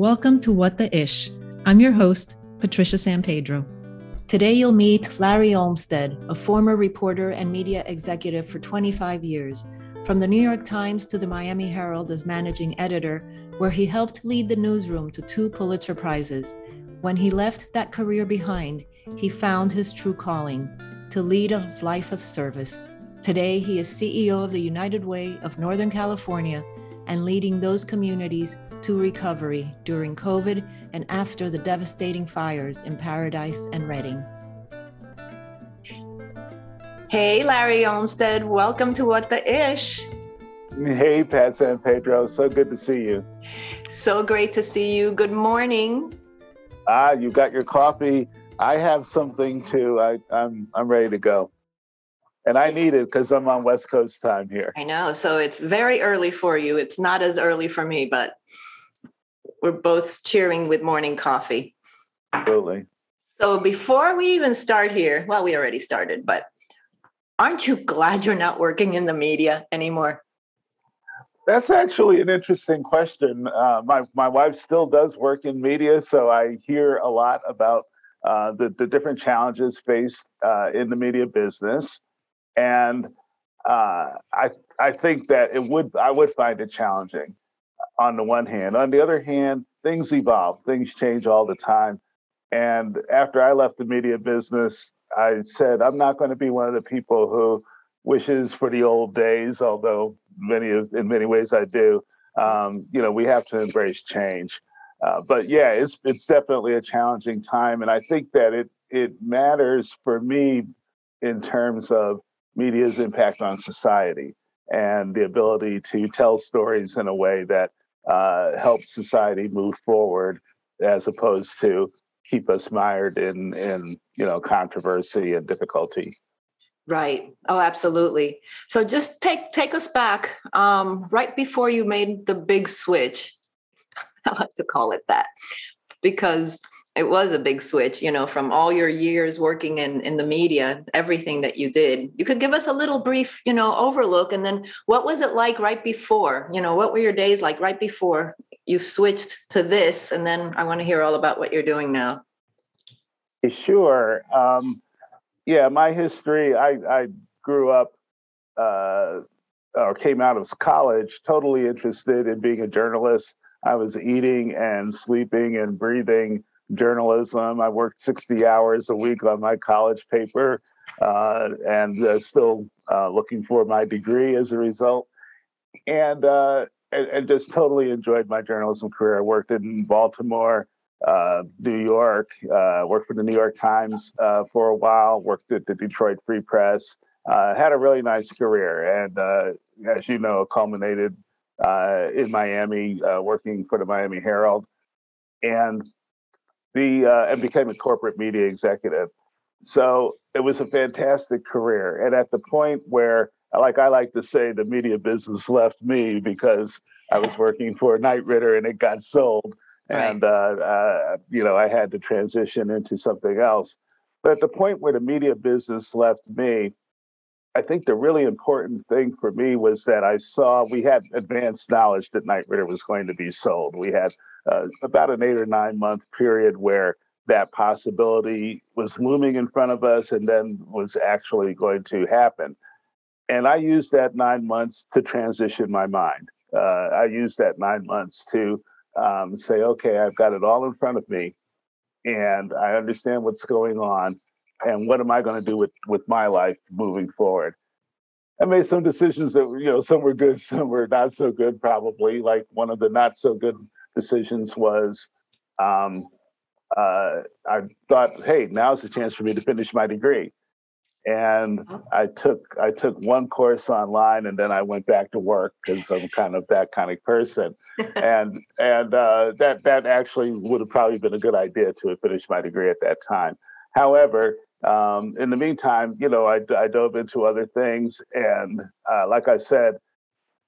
welcome to What the Ish. I'm your host, Patricia San Pedro. Today, you'll meet Larry Olmsted, a former reporter and media executive for 25 years, from the New York Times to the Miami Herald as managing editor, where he helped lead the newsroom to two Pulitzer Prizes. When he left that career behind, he found his true calling to lead a life of service. Today, he is CEO of the United Way of Northern California and leading those communities to recovery during COVID and after the devastating fires in Paradise and Redding. Hey, Larry Olmsted, welcome to What the Ish. Hey, Pat San Pedro, so good to see you. So great to see you. Good morning. Ah, you got your coffee. I have something too. I, I'm I'm ready to go and I need it because I'm on West Coast time here. I know. So it's very early for you. It's not as early for me, but we're both cheering with morning coffee. Absolutely. So before we even start here, well, we already started, but aren't you glad you're not working in the media anymore? That's actually an interesting question. Uh, my my wife still does work in media, so I hear a lot about uh, the the different challenges faced uh, in the media business, and uh, I I think that it would I would find it challenging on the one hand. On the other hand, things evolve, things change all the time. And after I left the media business, I said, I'm not going to be one of the people who wishes for the old days, although many of, in many ways I do. Um, you know, we have to embrace change. Uh, but yeah, it's it's definitely a challenging time, and I think that it it matters for me in terms of media's impact on society and the ability to tell stories in a way that uh, help society move forward as opposed to keep us mired in in you know controversy and difficulty. Right. Oh absolutely. So just take take us back um, right before you made the big switch. I like to call it that. Because it was a big switch you know from all your years working in in the media everything that you did. You could give us a little brief you know overlook and then what was it like right before? You know what were your days like right before you switched to this? And then i want to hear all about what you're doing now. Sure um, yeah my history i i grew up uh, or came out of college totally interested in being a journalist. I was eating and sleeping and breathing journalism. I worked 60 hours a week on my college paper uh, and uh, still uh, looking for my degree as a result. And, uh, and, and, just totally enjoyed my journalism career. I worked in Baltimore, uh, New York, uh, worked for the New York Times for a while, worked at the Detroit Free Press, had a really nice career. And as you know, culminated in Miami, working for the Miami Herald. And the uh, and became a corporate media executive. So it was a fantastic career. And at the point where, like I like to say, the media business left me because I was working for Knight Ridder and it got sold, right. and uh, uh, you know I had to transition into something else. But at the point where the media business left me, I think the really important thing for me was that I saw we had advanced knowledge that Knight Ridder was going to be sold. We had uh, about an eight or nine month period where that possibility was looming in front of us and then was actually going to happen. And I used that nine months to transition my mind. Uh, I used that nine months to um, say, okay, I've got it all in front of me and I understand what's going on and what am I going to do with with my life moving forward? I made some decisions that you know some were good, some were not so good. Probably like one of the not so good decisions was um, uh, I thought, hey, now's the chance for me to finish my degree, and oh. I took I took one course online, and then I went back to work because I'm kind of that kind of person, and and uh, that that actually would have probably been a good idea to have finished my degree at that time. However, um, in the meantime, you know, I, I dove into other things. And uh, like I said,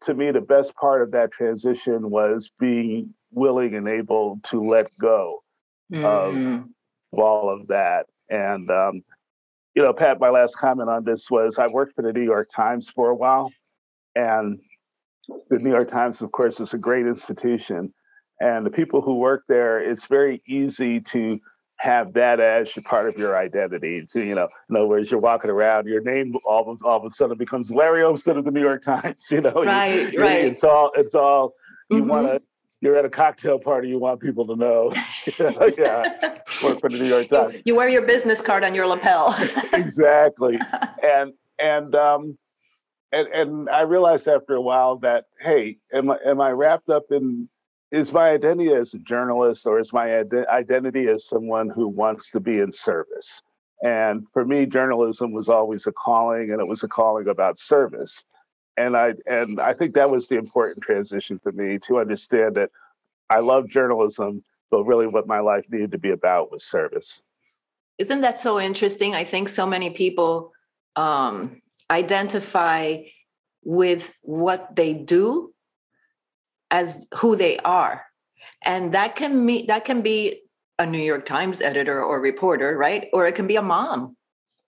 to me, the best part of that transition was being willing and able to let go mm-hmm. of all of that. And, um, you know, Pat, my last comment on this was I worked for the New York Times for a while. And the New York Times, of course, is a great institution. And the people who work there, it's very easy to have that as part of your identity. So, you know, in other words, you're walking around, your name all of, all of a sudden becomes Larry Olmsted of the New York Times. You know, right, you, right. It's all, it's all. You Mhm. want to. You're at a cocktail party. You want people to know. yeah, work for the New York Times. You wear your business card on your lapel. exactly and and um and and i realized after a while that hey am i am i wrapped up in is my identity as a journalist or is my ide- identity as someone who wants to be in service? And for me journalism was always a calling and it was a calling about service. And i and i think that was the important transition for me to understand that i love journalism but really what my life needed to be about was service. Isn't that so interesting? I think so many people um, identify with what they do as who they are, and that can mean that can be a New York Times editor or reporter, right? Or it can be a mom.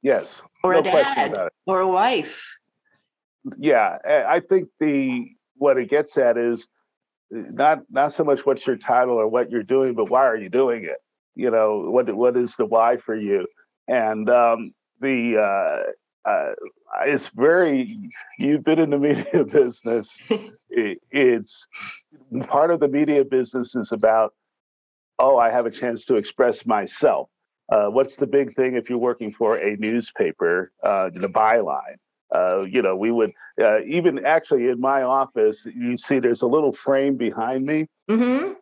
Yes or no a dad or a wife. yeah I- i think the what it gets at is not not so much what's your title or what you're doing but why are you doing it? You know what what is the why for you? And um the uh, uh it's very you've been in the media business. It, it's part of the media business is about oh i have a chance to express myself. Uh, what's the big thing if you're working for a newspaper uh, the byline? Uh, you know, we would uh, even actually in my office, you see there's a little frame behind me. hmm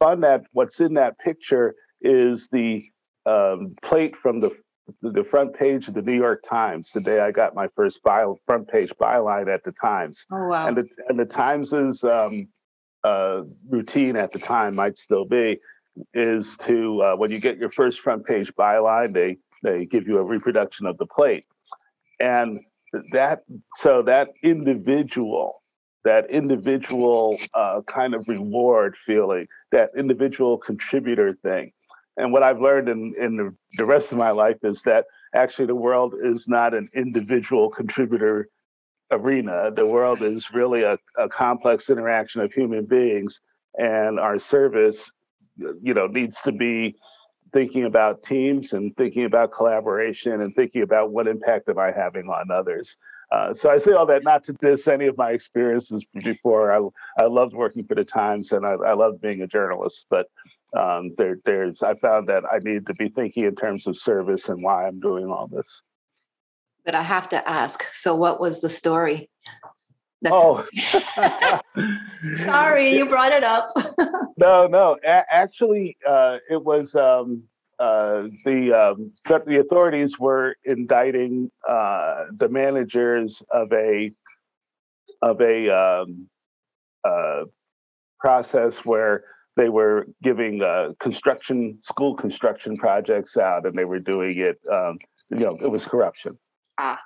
On that, what's in that picture is the um, plate from the the front page of the New York Times the day I got my first by, front page byline at the Times, Oh wow! and the and the Times's um, uh, routine at the time might still be is to uh, when you get your first front page byline, they they give you a reproduction of the plate, and that so that individual that individual uh, kind of reward feeling that individual contributor thing and what i've learned in, in the, rest of my life is that actually the world is not an individual contributor arena the world is really a, a complex interaction of human beings and our service you know needs to be thinking about teams and thinking about collaboration and thinking about what impact am I having on others. Uh, so I say all that not to diss any of my experiences before. I I loved working for the Times and I, I loved being a journalist, but um, there there's I found that I need to be thinking in terms of service and why I'm doing all this. but I have to ask. So, what was the story? That's Oh, sorry, you brought it up. no, no. A- actually, uh, it was um, uh, the um, the authorities were indicting uh, the managers of a of a um, uh, process where they were giving uh, construction school construction projects out, and they were doing it. Um, you know, it was corruption. Ah.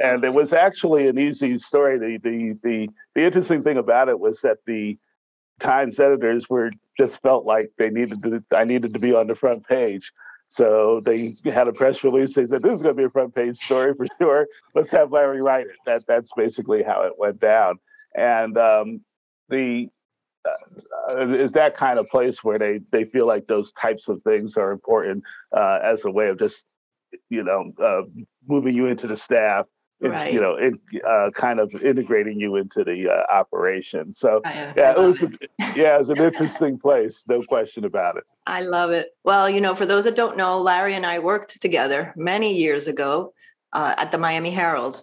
And it was actually an easy story. The, the the the interesting thing about it was that the Times editors were just felt like they needed to. I needed to be on the front page, so they had a press release. They said this is going to be a front page story for sure. Let's have Larry write it. That that's basically how it went down. And um, the is that kind of place where they they feel like those types of things are important uh, as a way of just you know uh, moving you into the staff. Right. You know, it, uh, kind of integrating you into the uh, operation. So I, yeah, I it was a, yeah, it was an interesting place, no question about it. I love it. Well, you know, for those that don't know, Larry and I worked together many years ago uh, at the Miami Herald.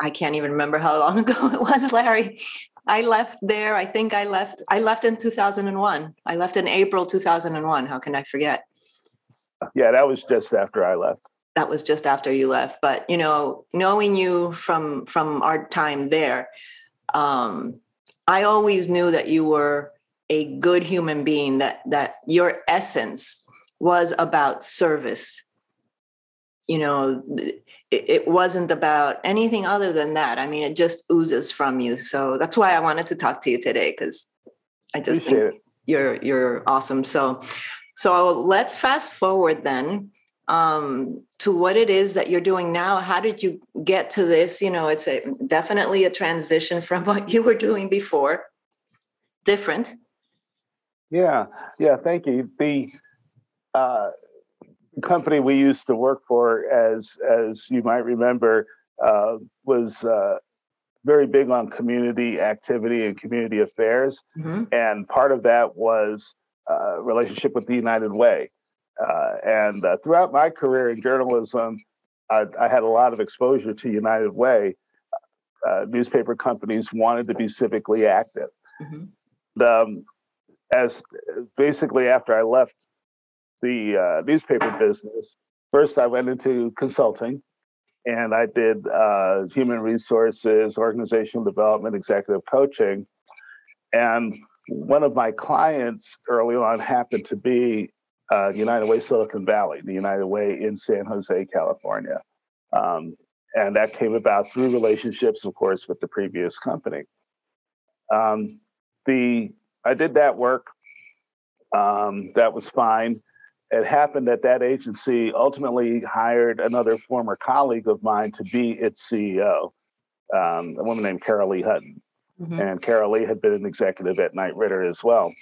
I can't even remember how long ago it was, Larry. I left there. I think I left. I left in 2001. I left in April 2001. How can I forget? Yeah, that was just after I left. That was just after you left. But you know, knowing you from from our time there, um, I always knew that you were a good human being. That that your essence was about service. You know, it, wasn't about anything other than that. I mean, it just oozes from you. So that's why I wanted to talk to you today because I just think it. you're you're awesome. So so let's fast forward then um, to what it is that you're doing now. How did you get to this? You know, it's a definitely a transition from what you were doing before. Different. Yeah, yeah, thank you. The uh, company we used to work for, as as you might remember, uh, was uh, very big on community activity and community affairs, mm-hmm. and part of that was uh, relationship with the United Way. Uh, and uh, throughout my career in journalism, I, I, had a lot of exposure to United Way. Uh, newspaper companies wanted to be civically active. Mm-hmm. Um, as basically after I left the uh, newspaper business, first I went into consulting, and I did uh, human resources, organizational development, executive coaching, and one of my clients early on happened to be uh, United Way Silicon Valley, the United Way in San Jose, California. Um, and that came about through relationships, of course, with the previous company. Um, the I did that work. Um, that was fine. It happened that that agency ultimately hired another former colleague of mine to be its CEO, um, a woman named Carole Leigh Hutton. Mm-hmm. And Carole Leigh had been an executive at Knight Ridder as well.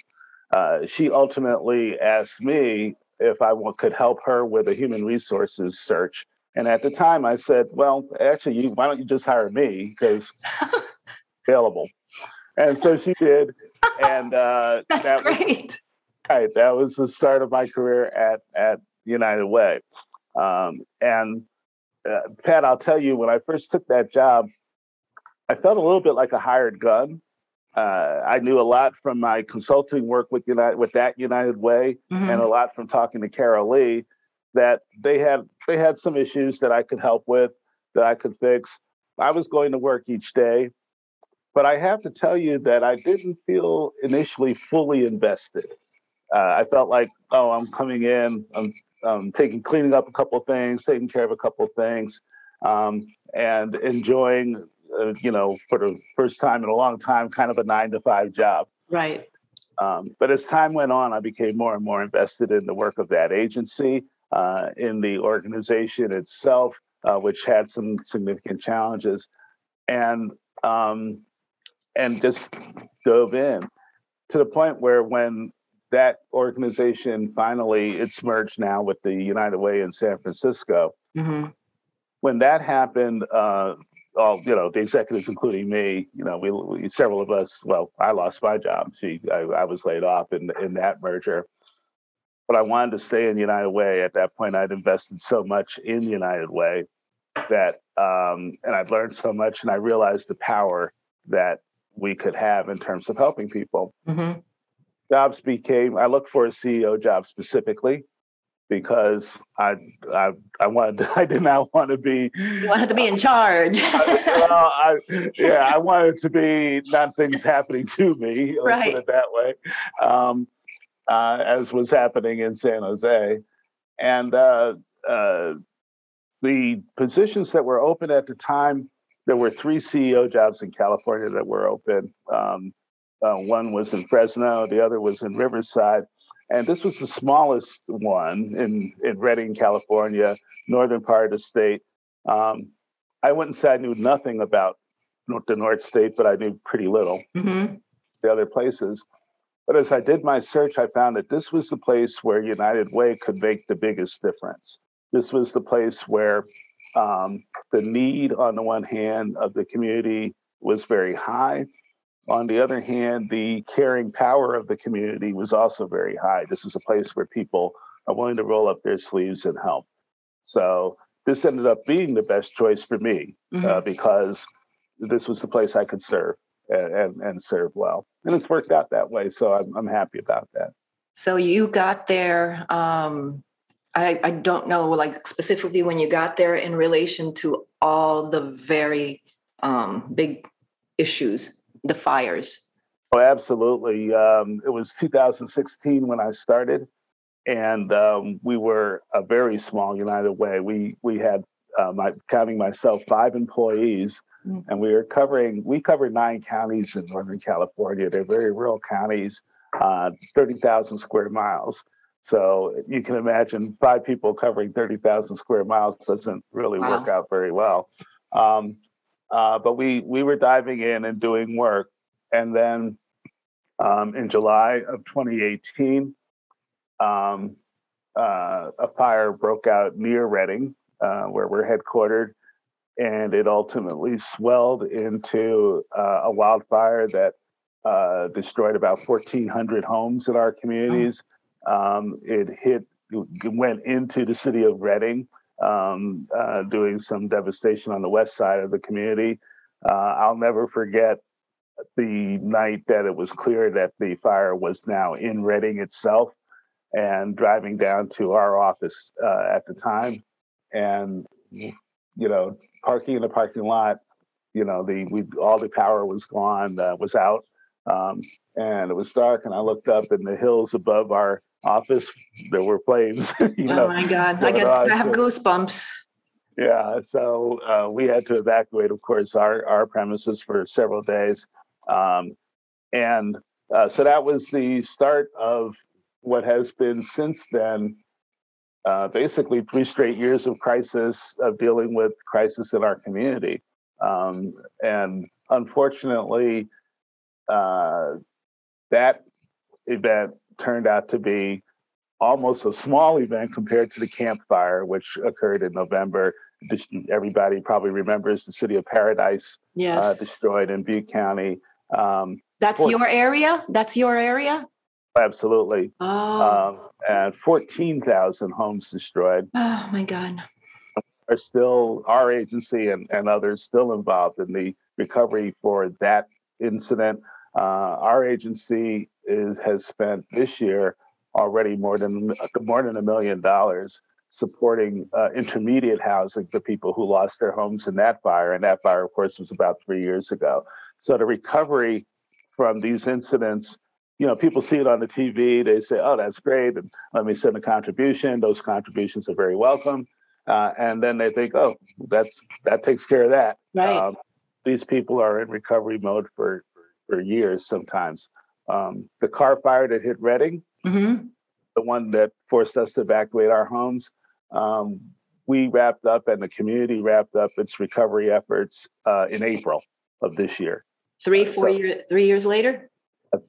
Uh, she ultimately asked me if I w- could help her with a human resources search. And at the time, I said, "Well, actually, you, why don't you just hire me because available." And so she did, and uh, That's that great. Was, right, that was the start of my career at at United Way. Um, and uh, Pat, I'll tell you, when I first took that job, I felt a little bit like a hired gun. Uh, I knew a lot from my consulting work with United, with that United Way, mm-hmm. and a lot from talking to Carole Leigh that they had they had some issues that I could help with, that I could fix. I was going to work each day, but I have to tell you that I didn't feel initially fully invested. Uh, I felt like, oh, I'm coming in, I'm, I'm taking cleaning up a couple of things, taking care of a couple of things, um, and enjoying uh, you know, for the first time in a long time, kind of a nine to five job. Right. Um, but as time went on, I became more and more invested in the work of that agency, uh, in the organization itself, uh, which had some significant challenges, and um, and just dove in to the point where when that organization finally it's merged now with the United Way in San Francisco. Mm-hmm. When that happened, uh, all you know the executives including me you know we, we, several of us well i lost my job she I, I, was laid off in in that merger but i wanted to stay in united way at that point i'd invested so much in united way that um, and i'd learned so much and i realized the power that we could have in terms of helping people mm-hmm. Jobs became i looked for a ceo job specifically because I I I wanted I did not want to be you wanted to be in charge. I, well, I, yeah, I wanted to be not things happening to me. Let's right. put it that way, um, uh, as was happening in San Jose, and uh, uh, the positions that were open at the time. There were three CEO jobs in California that were open. Um, uh, one was in Fresno, the other was in Riverside and this was the smallest one in, in Redding, California, northern part of the state. Um, I wouldn't say I knew nothing about the North State, but I knew pretty little mm-hmm. the other places. But as I did my search, I found that this was the place where United Way could make the biggest difference. This was the place where um, the need, on the one hand, of the community was very high, on the other hand, the caring power of the community was also very high. This is a place where people are willing to roll up their sleeves and help. So this ended up being the best choice for me uh, mm-hmm. uh, because this was the place I could serve and, and, and, serve well. And it's worked out that way. So I'm, I'm happy about that. So you got there. Um, I, I don't know, like specifically when you got there in relation to all the very um, big issues the fires? Oh, absolutely. Um, it was 2016 when I started, and um, we were a very small United Way. We we had, uh, my, counting myself, five employees, mm-hmm. and we were covering. We covered nine counties in Northern California. They're very rural counties, uh, 30,000 square miles. So you can imagine five people covering 30,000 square miles doesn't really wow. work out very well. Um, uh, but we we were diving in and doing work, and then Um, in July of 2018, um, uh, a fire broke out near Redding, uh, where we're headquartered, and it ultimately swelled into uh, a wildfire that uh, destroyed about 1,400 homes in our communities. Um, it hit, went into the city of Redding, um, uh, doing some devastation on the west side of the community. Uh, I'll never forget the night that it was clear that the fire was now in Redding itself and driving down to our office uh, at the time and you know parking in the parking lot you know the we all the power was gone uh, was out um, and it was dark and i looked up in the hills above our office there were flames oh know, my god i get i have goosebumps. Yeah so uh, we had to evacuate of course our our premises for several days um, and uh, so that was the start of what has been since then uh, basically three straight years of crisis of dealing with crisis in our community um, and unfortunately uh, that event turned out to be almost a small event compared to the Camp Fire, which occurred in november everybody probably remembers the city of paradise uh, yes. uh, destroyed in butte county um, that's your area that's your area Absolutely. Oh. Um, and 14,000 homes destroyed. Oh, my God. Are still, our agency and, and others still involved in the recovery for that incident. Uh, our agency is has spent this year already more than more than a million dollars supporting uh, intermediate housing for people who lost their homes in that fire. And that fire, of course, was about three years ago. So the recovery from these incidents you know, people see it on the TV. They say, "Oh, that's great," and let me send a contribution. Those contributions are very welcome, uh, and then they think, "Oh, that's that takes care of that." Right. Um, these people are in recovery mode for for years sometimes. Um, the Carr fire that hit Redding, mm-hmm. the one that forced us to evacuate our homes, um, we wrapped up and the community wrapped up its recovery efforts uh, in April of this year. Three, four so, years, three years later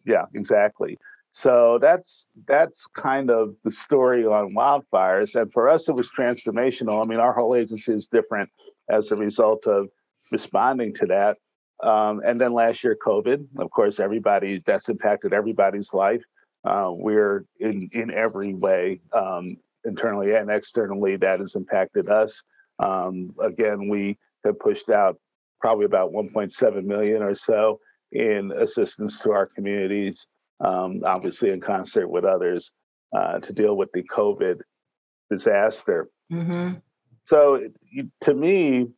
yeah, exactly. So that's that's kind of the story on wildfires. And for us, it was transformational. I mean, our whole agency is different as a result of responding to that. Um, and then last year, COVID. Of course, everybody that's impacted everybody's life. Uh, we're in in every way, um, internally and externally, that has impacted us. Um, again, we have pushed out probably about 1.7 million or so in assistance to our communities, um, obviously in concert with others, uh, to deal with the COVID disaster. Mm-hmm. So, to me,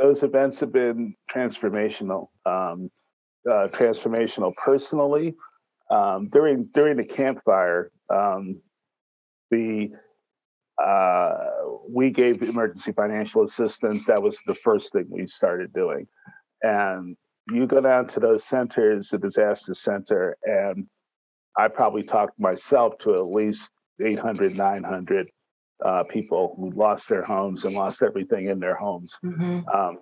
those events have been transformational. Um, uh, transformational personally. Um, during during the Camp Fire, um, the uh, we gave emergency financial assistance. That was the first thing we started doing, and you go down to those centers, the disaster center, and I probably talked myself to at least 800, 900 uh, people who lost their homes and lost everything in their homes. Mm-hmm. Um,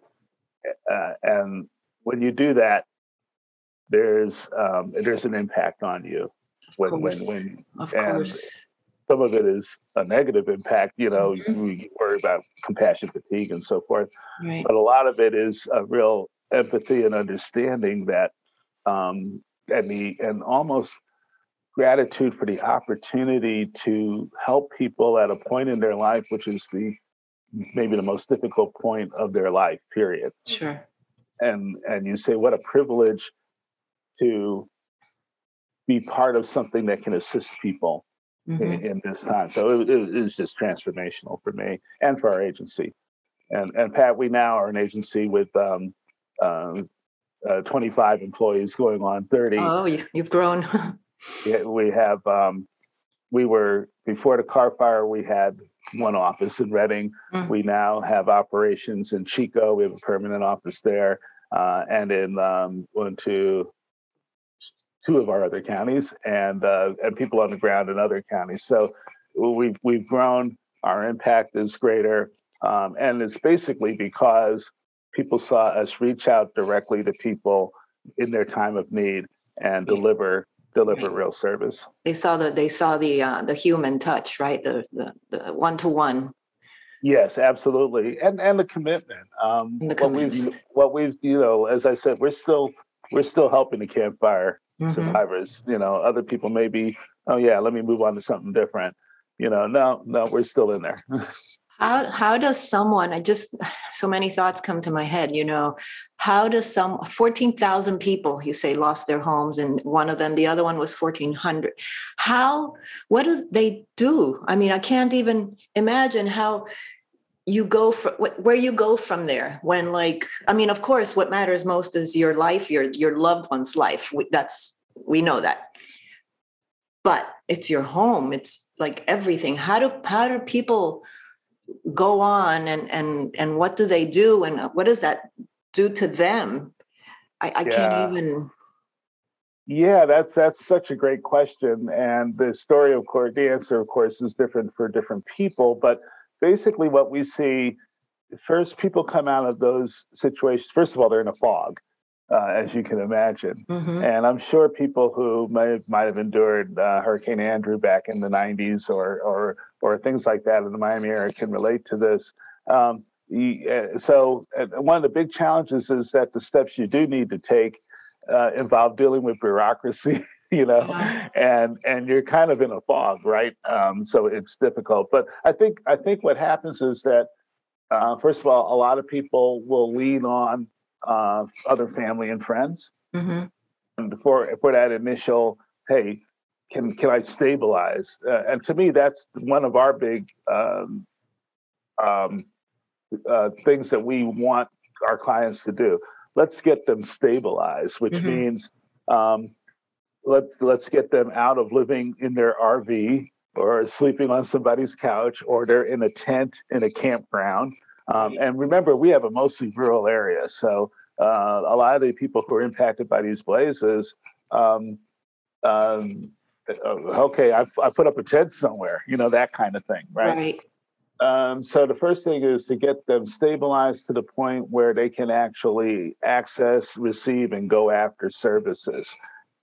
uh, and when you do that, there's um, there's an impact on you. When when when of course. Some of it is a negative impact, you know, mm-hmm. we worry about compassion fatigue and so forth. Right. But a lot of it is a real empathy and understanding that um, and the and almost gratitude for the opportunity to help people at a point in their life which is the maybe the most difficult point of their life period sure and and you say what a privilege to be part of something that can assist people mm-hmm. in, in, this time so it, it, it was just transformational for me and for our agency and and pat we now are an agency with um, um, uh, 25 employees going on 30. Oh, you've grown. yeah, we have, um, we were, before the Carr fire, we had one office in Redding. Mm. We now have operations in Chico. We have a permanent office there. Uh, and in um, one, two, two of our other counties, and uh, and people on the ground in other counties. So we've we've grown. Our impact is greater, um, and it's basically because people saw us reach out directly to people in their time of need and deliver deliver real service. They saw the they saw the uh, the human touch, right? The the the one to one. Yes, absolutely, and and the commitment. Um, And the what we've commitment. what we've you know, as I said, we're still we're still helping the Camp Fire Mhm. survivors. You know, other people may be, oh yeah, let me move on to something different. You know, no, no, we're still in there. How how does someone? I just so many thoughts come to my head. You know, how does some fourteen thousand people you say lost their homes, and one of them, the other one was fourteen hundred. How? What do they do? I mean, I can't even imagine how you go from where you go from there when like i mean of course what matters most is your life your your loved one's life we, that's we know that but it's your home it's like everything how do how do people go on and and and what do they do and what does that do to them i, I Yeah. can't even Yeah, that's that's such a great question, and the story, of course, the answer, of course, is different for different people. But basically, what we see first, people come out of those situations. First of all, they're in a fog, uh, as you can imagine, Mhm. and I'm sure people who might might have endured uh, Hurricane Andrew back in the '90s or or or things like that in the Miami area can relate to this. Um, uh, so, uh, one of the big challenges is that the steps you do need to take uh, involve dealing with bureaucracy, you know, and and you're kind of in a fog, right? Um, so it's difficult. But I think I think what happens is that uh, first of all, a lot of people will lean on uh, other family and friends, Mhm. and for for that initial, hey, can can I stabilize? Uh, and to me, that's one of our big um, um, uh, things that we want our clients to do. Let's get them stabilized, which Mhm. means um, let's let's get them out of living in their RV or sleeping on somebody's couch or they're in a tent in a campground. Um, and remember, we have a mostly rural area, so uh, a lot of the people who are impacted by these blazes. Um, um, okay, I, I put up a tent somewhere, you know, that kind of thing, right? right Um, so the first thing is to get them stabilized to the point where they can actually access, receive, and go after services,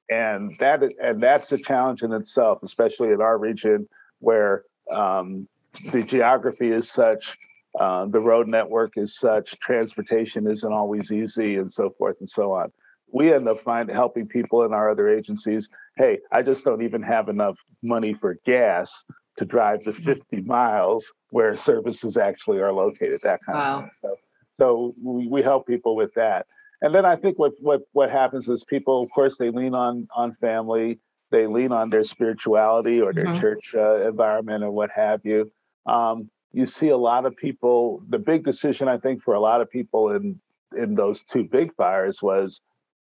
and that and that's a challenge in itself, especially in our region where um, the geography is such, uh, the road network is such, transportation isn't always easy, and so forth and so on. We end up finding helping people in our other agencies. Hey, I just don't even have enough money for gas to drive the 50 miles where services actually are located, that kind Wow. of thing. So, so we, we help people with that. And then I think what, what, what happens is people, of course, they lean on, on family, they lean on their spirituality or their Mhm. church uh, environment or what have you. Um, you see a lot of people, the big decision, I think, for a lot of people in, in those two big fires was,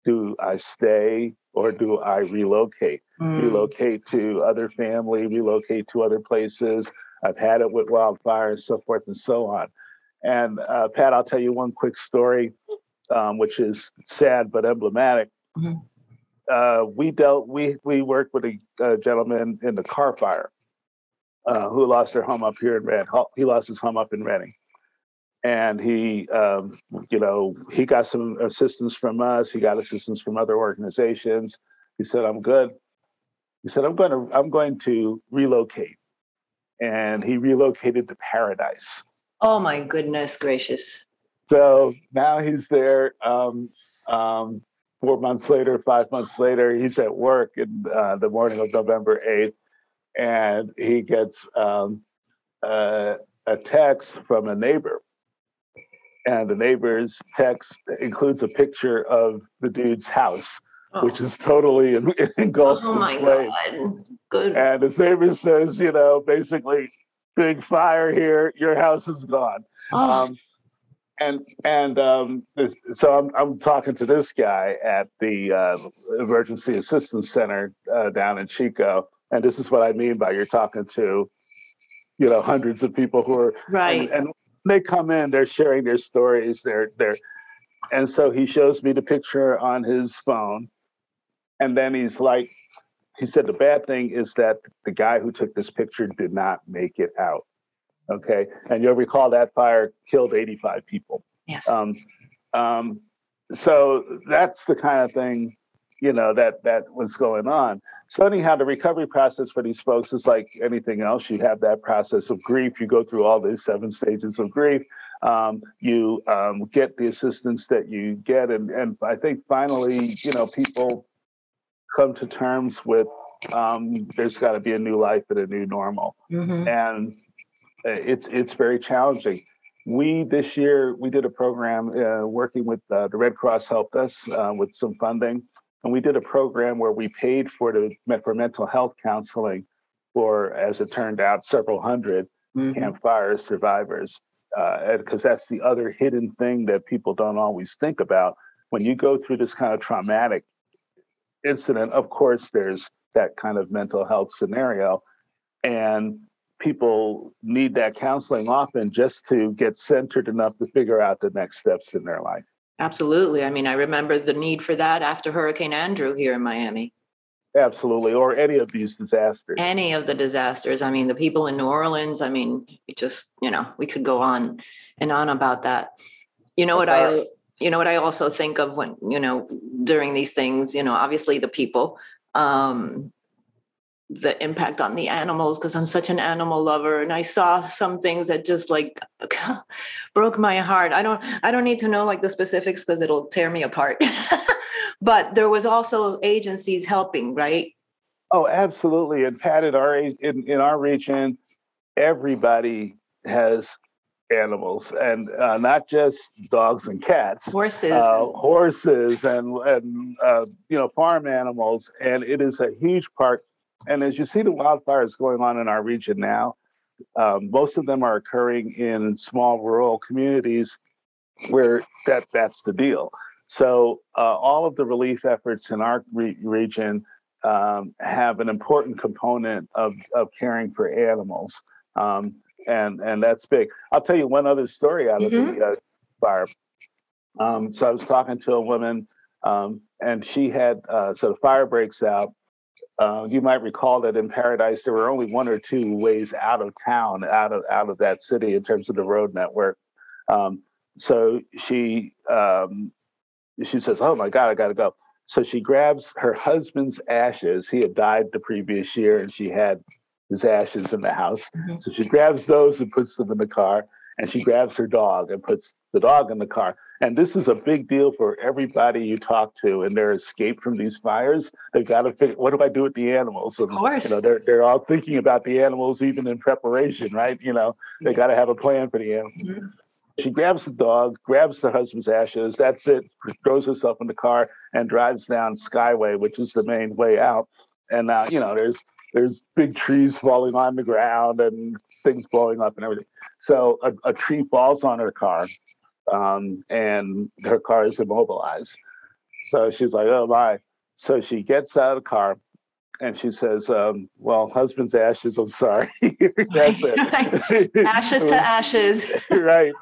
do I stay or do I relocate? Mm. relocate to other family, relocate to other places. I've had it with wildfires, and so forth and so on. And uh, Pat, I'll tell you one quick story, um, which is sad but emblematic. Mhm. Uh, we dealt, we we worked with a, a gentleman in the Carr fire uh, who lost their home up here in Red. He lost his home up in Redding, and he, um, you know, he got some assistance from us. He got assistance from other organizations. He said, "I'm good." He said, "I'm going to I'm going to relocate," and he relocated to Paradise. oh my goodness gracious So now he's there. Um, um, four months later, five months later, he's at work in uh, the morning of November 8th, and he gets um, uh, a text from a neighbor. And the neighbor's text includes a picture of the dude's house, which is totally en- engulfed oh in my flames. god. Good. And his neighbor says, you know, basically, big fire here, your house is gone. oh, Um, and and um, so I'm I'm talking to this guy at the uh, emergency assistance center uh, down in Chico, and this is what I mean by you're talking to, you know, hundreds of people who are right. and, and they come in, they're sharing their stories, they're they're, and so he shows me the picture on his phone, and then he's like, he said the bad thing is that the guy who took this picture did not make it out. Okay, and you'll recall that fire killed 85 people. yes Um, um, so that's the kind of thing, you know that that was going on. So anyhow, the recovery process for these folks is like anything else. You have that process of grief. You go through all these seven stages of grief. Um, you um, get the assistance that you get, and and I think finally, you know, people come to terms with um, there's got to be a new life and a new normal, mm-hmm. and it's it's very challenging. We this year we did a program uh, working with uh, the Red Cross helped us uh, with some funding, and we did a program where we paid for the for mental health counseling for, as it turned out, several 100 mm-hmm. Camp Fire survivors, because uh, that's the other hidden thing that people don't always think about when you go through this kind of traumatic incident. Of course, there's that kind of mental health scenario, and people need that counseling often just to get centered enough to figure out the next steps in their life. Absolutely. I mean, I remember the need for that after Hurricane Andrew here in Miami. Absolutely. Or any of these disasters. Any of the disasters. I mean, the people in New Orleans, I mean, it just, you know, we could go on and on about that. You know what I you know what I also think of when, you know, during these things, you know, obviously the people, um, the impact on the animals because I'm such an animal lover and I saw some things that just like broke my heart. I don't I don't need to know like the specifics because it'll tear me apart. but there was also agencies helping, right? Oh, absolutely. And Pat, in our in, in our region, everybody has animals and uh, not just dogs and cats horses uh, horses and and uh, you know farm animals and it is a huge part and as you see the wildfires going on in our region now, um, most of them are occurring in small rural communities where that that's the deal. So uh, all of the relief efforts in our re- region um, have an important component of, of caring for animals, um, and and that's big. I'll tell you one other story out mm-hmm. of the uh, fire. Um, so I was talking to a woman, um, and she had uh, so the fire breaks out, uh, you might recall that in Paradise there were only one or two ways out of town, out of out of that city in terms of the road network. Um, so she um, she says, "Oh my God, I got to go." So she grabs her husband's ashes. He had died the previous year, and she had his ashes in the house. Mm-hmm. So she grabs those and puts them in the car and she grabs her dog and puts the dog in the car. And this is a big deal for everybody you talk to in their escape from these fires. They've got to figure, what do I do with the animals? And, of course. You know, they're, they're all thinking about the animals even in preparation, right? You know, they got to have a plan for the animals. Mm-hmm. She grabs the dog, grabs the husband's ashes. That's it. Throws herself in the car and drives down Skyway, which is the main way out. And now, uh, you know, there's there's big trees falling on the ground and things blowing up and everything. So a, a tree falls on her car, um, and her car is immobilized. So she's like, "Oh my!" So she gets out of the car, and she says, um, "Well, husband's ashes. I'm sorry. That's it. ashes to ashes. right.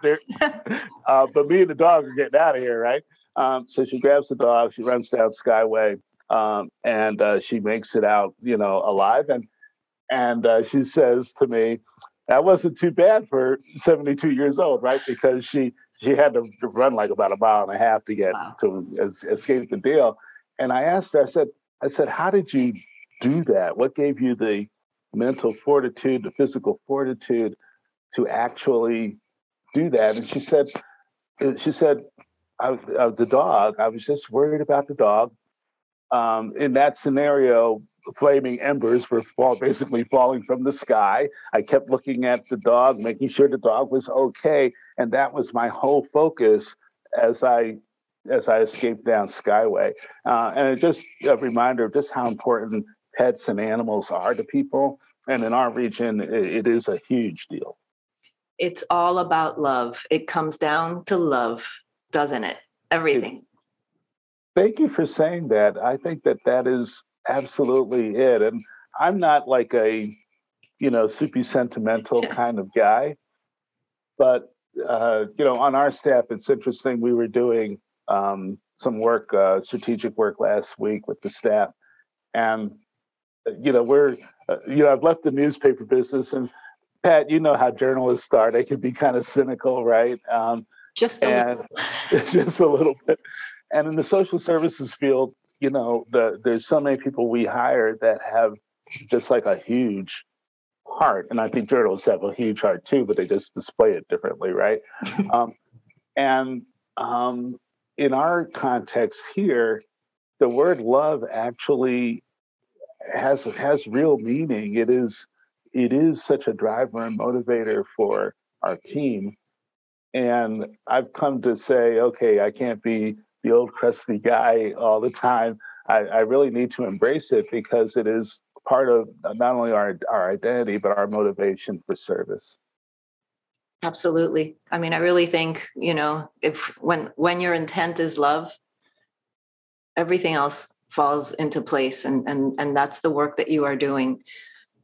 Uh, but me and the dog are getting out of here, right? Um, so she grabs the dog. She runs down Skyway, um, and uh, she makes it out, you know, alive. And and uh, she says to me, that wasn't too bad for 72 years old, right? Because she she had to run like about a mile and a half to get wow. to escape the deal. And I asked her, I said, I said, how did you do that? What gave you the mental fortitude, the physical fortitude to actually do that? And she said, uh, she said, I, uh, the dog. I was just worried about the dog. Um, in that scenario, flaming embers were fall, basically falling from the sky. I kept looking at the dog, making sure the dog was okay, and that was my whole focus as I as I escaped down Skyway. Uh, and it just a reminder of just how important pets and animals are to people. And in our region, it, it is a huge deal. It's all about love. It comes down to love, doesn't it? Everything. It, thank you for saying that. I think that that is absolutely it. And I'm not like a, you know, super sentimental kind of guy, but uh, you know, on our staff, it's interesting. We were doing um, some work, uh, strategic work last week with the staff, and you know, we're, uh, you know, I've left the newspaper business, and Pat, you know how journalists start; they can be kind of cynical, right? Um, just a and just a little bit. And in the social services field, you know, the, there's so many people we hire that have just like a huge heart, and I think journalists have a huge heart too, but they just display it differently, right? um, and um, in our context here, the word love actually has has real meaning. It is it is such a driver and motivator for our team. And I've come to say, okay, I can't be the old crusty guy all the time. I, I really need to embrace it because it is part of not only our, our identity, but our motivation for service. Absolutely. I mean, I really think, you know, if when when your intent is love, everything else falls into place and and and that's the work that you are doing.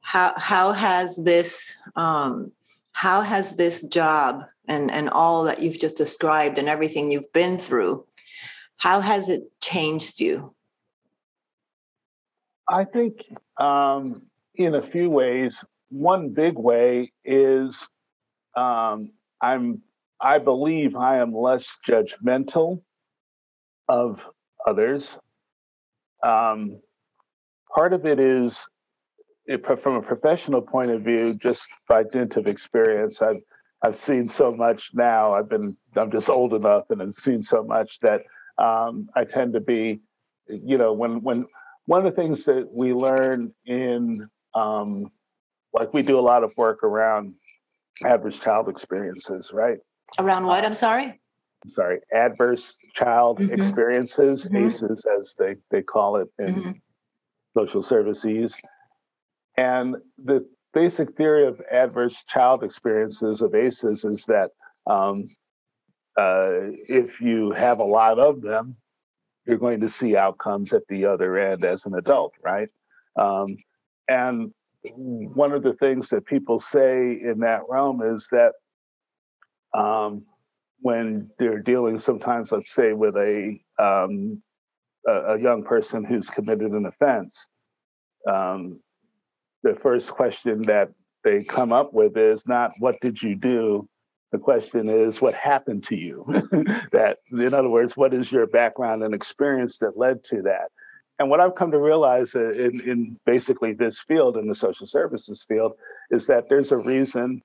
How how has this um how has this job and and all that you've just described and everything you've been through how has it changed you? I think um, in a few ways. One big way is um, i'm i believe i am less judgmental of others. Um, part of it is from a professional point of view, just by dint of experience, I've I've seen so much now. I've been I'm just old enough and I've seen so much that um, I tend to be, you know, when when one of the things that we learn in um, like we do a lot of work around adverse child experiences, right? Around what? I'm sorry. I'm sorry, adverse child mm-hmm. experiences, mm-hmm. ACEs as they they call it in mm-hmm. social services. And the basic theory of adverse child experiences of ACEs is that um, uh, if you have a lot of them, you're going to see outcomes at the other end as an adult, right? Um, and one of the things that people say in that realm is that um, when they're dealing sometimes, let's say, with a, um, a, a young person who's committed an offense, um, the first question that they come up with is not what did you do the question is what happened to you? That in other words what is your background and experience that led to that? And what i've come to realize uh, in, in basically this field in the social services field is that there's a reason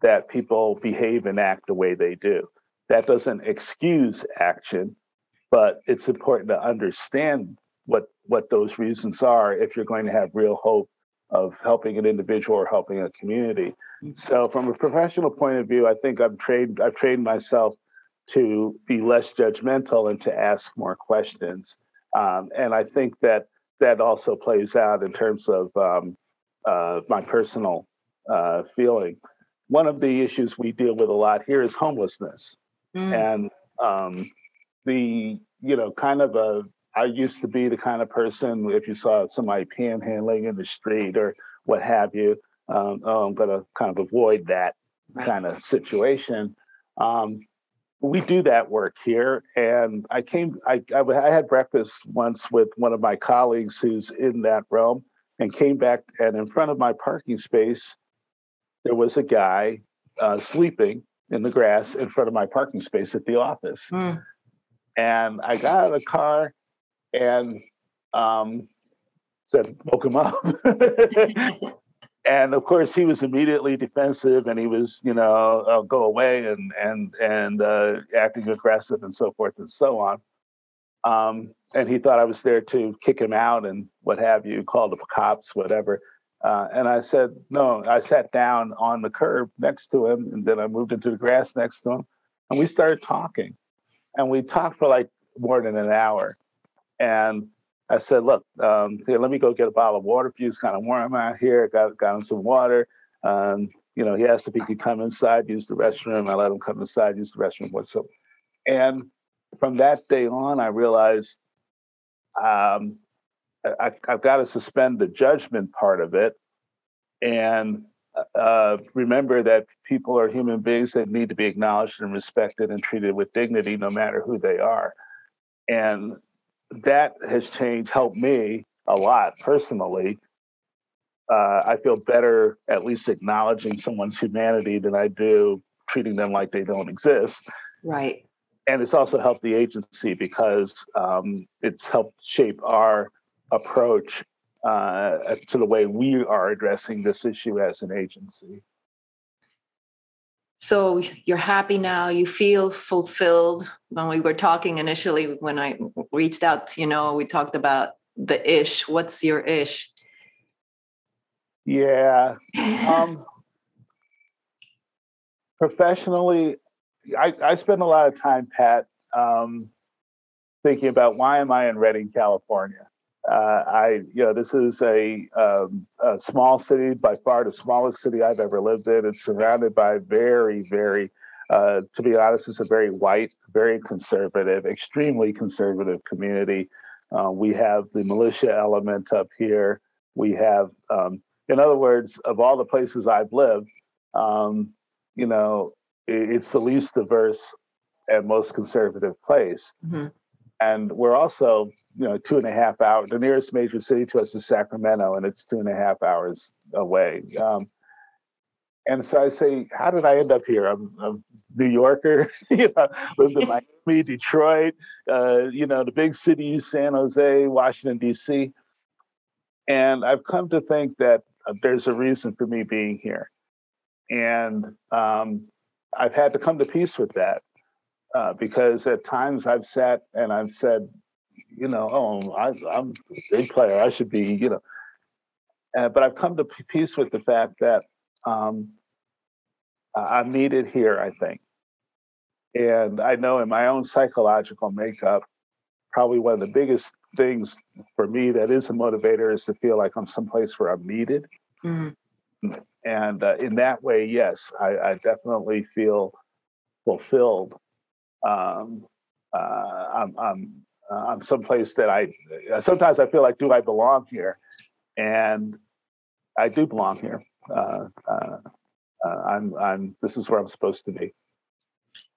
that people behave and act the way they do. That doesn't excuse action but it's important to understand what what those reasons are if you're going to have real hope of helping an individual or helping a community. Mm-hmm. So from a professional point of view, I think I've trained I've trained myself to be less judgmental and to ask more questions. Um, and I think that that also plays out in terms of um, uh, my personal uh, feeling. One of the issues we deal with a lot here is homelessness, mm. and um, the you know kind of a I used to be the kind of person, if you saw somebody panhandling in the street or what have you, um, oh, I'm going to kind of avoid that kind of situation. Um, we do that work here. And I came, I, I, I, had breakfast once with one of my colleagues who's in that realm and came back. And in front of my parking space, there was a guy uh, sleeping in the grass in front of my parking space at the office. Mm. And I got out of the car and um, said, woke him up. and of course, he was immediately defensive, and he was, you know, uh, go away and and and uh, acting aggressive and so forth and so on. Um, and he thought I was there to kick him out and what have you, call the cops, whatever. Uh, and I said, no, I sat down on the curb next to him, and then I moved into the grass next to him, and we started talking. And we talked for like more than an hour. And I said, look, um, here, let me go get a bottle of water for you. It's kind of warm out here. Got, got him some water. Um, you know, he asked if he could come inside, use the restroom. I let him come inside, use the restroom. So, and from that day on, I realized um, I, have got to suspend the judgment part of it and uh, remember that people are human beings that need to be acknowledged and respected and treated with dignity, no matter who they are. And that has changed, helped me a lot personally. Uh, I feel better at least acknowledging someone's humanity than I do treating them like they don't exist. Right. and it's also helped the agency because um, it's helped shape our approach uh, to the way we are addressing this issue as an agency. So you're happy now. You feel fulfilled. When we were talking initially, when I reached out, you know, we talked about the ish. What's your ish? Yeah. Um, professionally, I, I spend a lot of time, Pat, um, thinking about why am I in Redding, California? Uh, I, you know, this is a, um, a, small city, by far the smallest city I've ever lived in. It's surrounded by very, very, uh, to be honest, it's a very white, very conservative, extremely conservative community. Uh, we have the militia element up here. We have, um, in other words, of all the places I've lived, um, you know, it, it's the least diverse and most conservative place. Mm-hmm and we're also you know two and a half hours the nearest major city to us is sacramento and it's two and a half hours away. Um, and so i say how did i end up here? I'm a new yorker you know lived in miami detroit uh, you know the big cities san jose washington d.c and i've come to think that uh, there's a reason for me being here. And um, i've had to come to peace with that uh, because at times I've sat and I've said, you know, oh, I, am a big player. I should be, you know. Uh, but I've come to peace with the fact that um, I'm needed here, I think. And I know in my own psychological makeup, probably one of the biggest things for me that is a motivator is to feel like I'm someplace where I'm needed. Mm-hmm. And uh, in that way, yes, I, I definitely feel fulfilled um, uh, I'm, I'm, uh, I'm someplace that I sometimes I feel like, do I belong here? And I do belong here. Uh, uh, uh, I'm, I'm, this is where I'm supposed to be.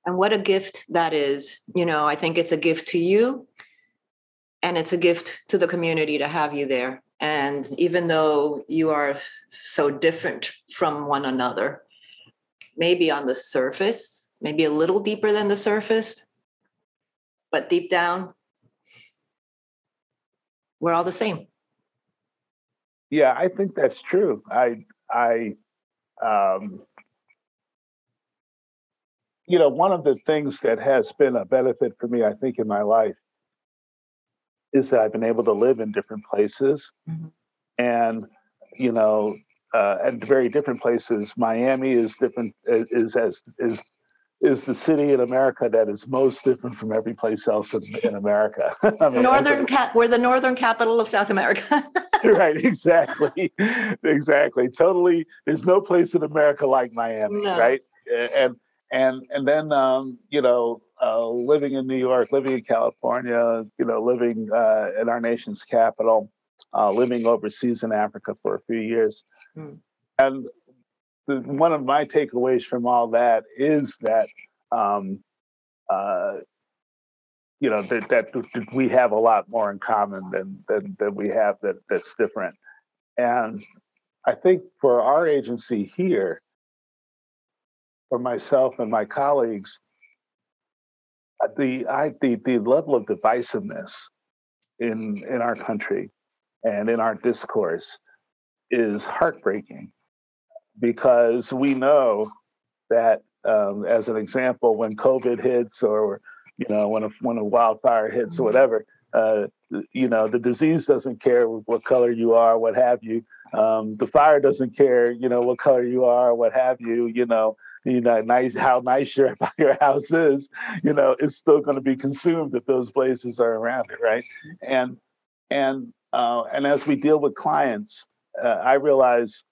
And what a gift that is. You know, I think it's a gift to you and it's a gift to the community to have you there. And even though you are so different from one another, maybe on the surface, maybe a little deeper than the surface, but deep down, we're all the same. Yeah, I think that's true. I, I, um, you know, one of the things that has been a benefit for me, I think, in my life is that I've been able to live in different places. Mm-hmm. And, you know, uh, at very different places. Miami is different, is as is is the city in America that is most different from every place else in, in America. I mean, northern cap, we're the northern capital of South America. right, exactly, exactly. Totally, there's no place in America like Miami, no. right? And and and then um, you know, uh, living in New York, living in California, you know, living uh, in our nation's capital, uh, living overseas in Africa for a few years. Hmm. And the, one of my takeaways from all that is that um, uh, you know that, that we have a lot more in common than than, than we have that that's different. And i think for our agency here for myself and my colleagues uh, the I, the, the level of divisiveness in in our country and in our discourse is heartbreaking because we know that, um, as an example, when COVID hits or you know when a when a wildfire hits or mm-hmm. whatever, uh, you know the disease doesn't care what color you are, what have you. Um, the fire doesn't care, you know, what color you are, what have you. You know, you know, nice how nice your your house is. You know, it's still going to be consumed if those places are around it, right? And and uh, and as we deal with clients, uh, I realize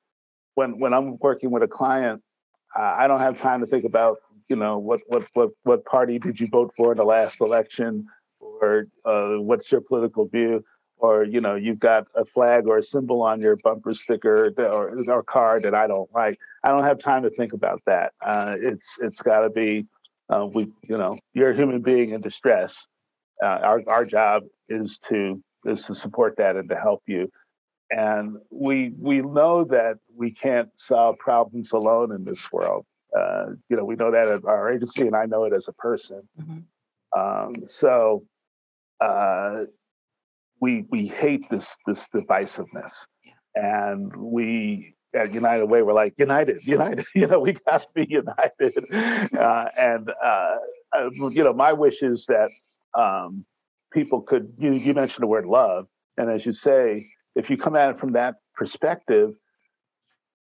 when when I'm working with a client, uh, I don't have time to think about you know what what what what party did you vote for in the last election, or uh, what's your political view, or you know you've got a flag or a symbol on your bumper sticker or or card that I don't like. I don't have time to think about that. Uh, it's it's got to be uh, we you know you're a human being in distress. Uh, our our job is to is to support that and to help you and we we know that we can't solve problems alone in this world. Uh, you know, we know that at our agency, and I know it as a person. Mm-hmm. Um, so uh, we we hate this this divisiveness, yeah. and we at United Way we're like united, united. You know, we got to be united. Uh, and uh, uh, you know, my wish is that um, people could. You, you mentioned the word love, and as you say, if you come at it from that perspective,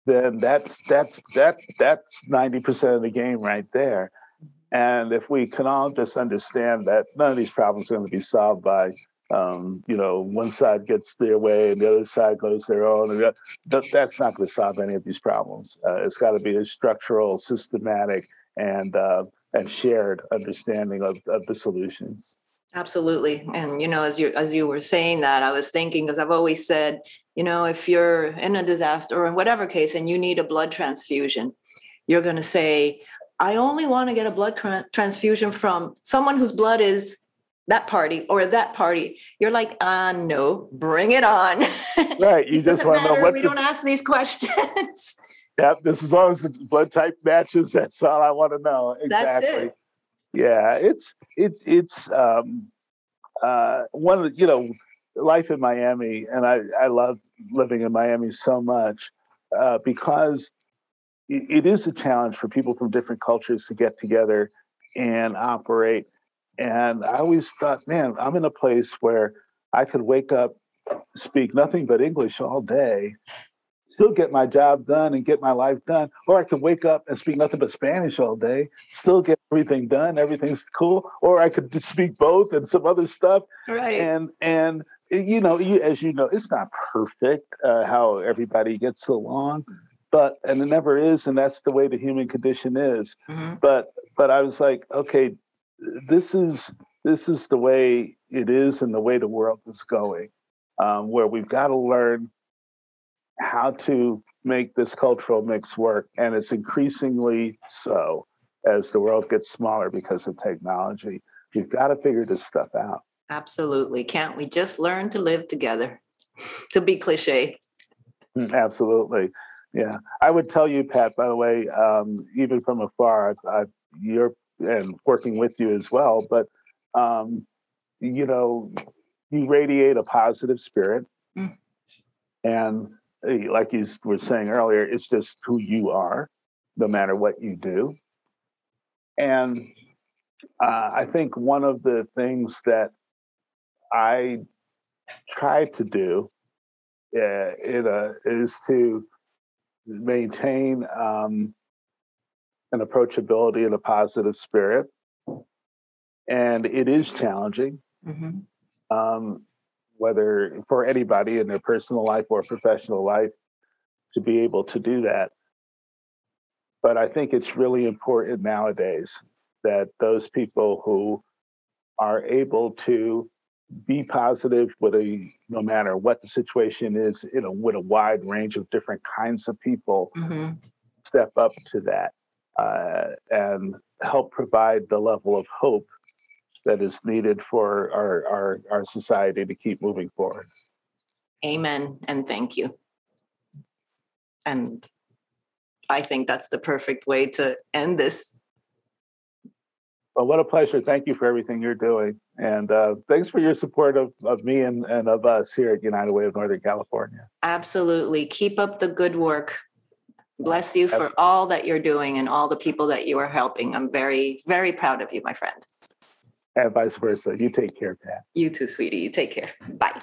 then that's that's that that's ninety percent of the game right there. And if we can all just understand that none of these problems are going to be solved by, um, you know, one side gets their way and the other side goes their own, that's not going to solve any of these problems. Uh, it's got to be a structural, systematic, and uh, and shared understanding of, of the solutions. Absolutely, and you know, as you as you were saying that, I was thinking because I've always said, you know, if you're in a disaster or in whatever case and you need a blood transfusion, you're going to say, I only want to get a blood transfusion from someone whose blood is that party or that party. You're like, uh, no, bring it on. Right. You just want to know we the... don't ask these questions. Yep. This as long as the blood type matches, that's all I want to know. Exactly. That's it. Yeah. It's it's it's um uh one of you know, life in Miami, and I, I love living in Miami so much uh, because it is a challenge for people from different cultures to get together and operate. And I always thought, man, I'm in a place where I could wake up, speak nothing but English all day, still get my job done and get my life done. Or I could wake up and speak nothing but Spanish all day, still get everything done, everything's cool. Or I could speak both and some other stuff. Right. And and you know, you, as you know, it's not perfect uh, how everybody gets along but and it never is and that's the way the human condition is mm-hmm. but but i was like okay this is this is the way it is and the way the world is going um, where we've got to learn how to make this cultural mix work and it's increasingly so as the world gets smaller because of technology we've got to figure this stuff out absolutely can't we just learn to live together to be cliche mm, absolutely yeah, I would tell you, Pat. By the way, um, even from afar, I, I, you're and working with you as well. But um, you know, you radiate a positive spirit, mm. and like you were saying earlier, it's just who you are, no matter what you do. And uh, I think one of the things that I try to do uh, in a, is to maintain um, an approachability and a positive spirit. And it is challenging, mm-hmm. um, whether for anybody in their personal life or professional life, to be able to do that. But I think it's really important nowadays that those people who are able to be positive with a no matter what the situation is you know with a wide range of different kinds of people mm-hmm. step up to that uh, and help provide the level of hope that is needed for our, our our society to keep moving forward amen and thank you and i think that's the perfect way to end this well, what a pleasure. Thank you for everything you're doing. And uh, thanks for your support of, of me and, and of us here at United Way of Northern California. Absolutely. Keep up the good work. Bless you for all that you're doing and all the people that you are helping. I'm very, very proud of you, my friend. And vice versa. You take care, Pat. You too, sweetie. You take care. Bye.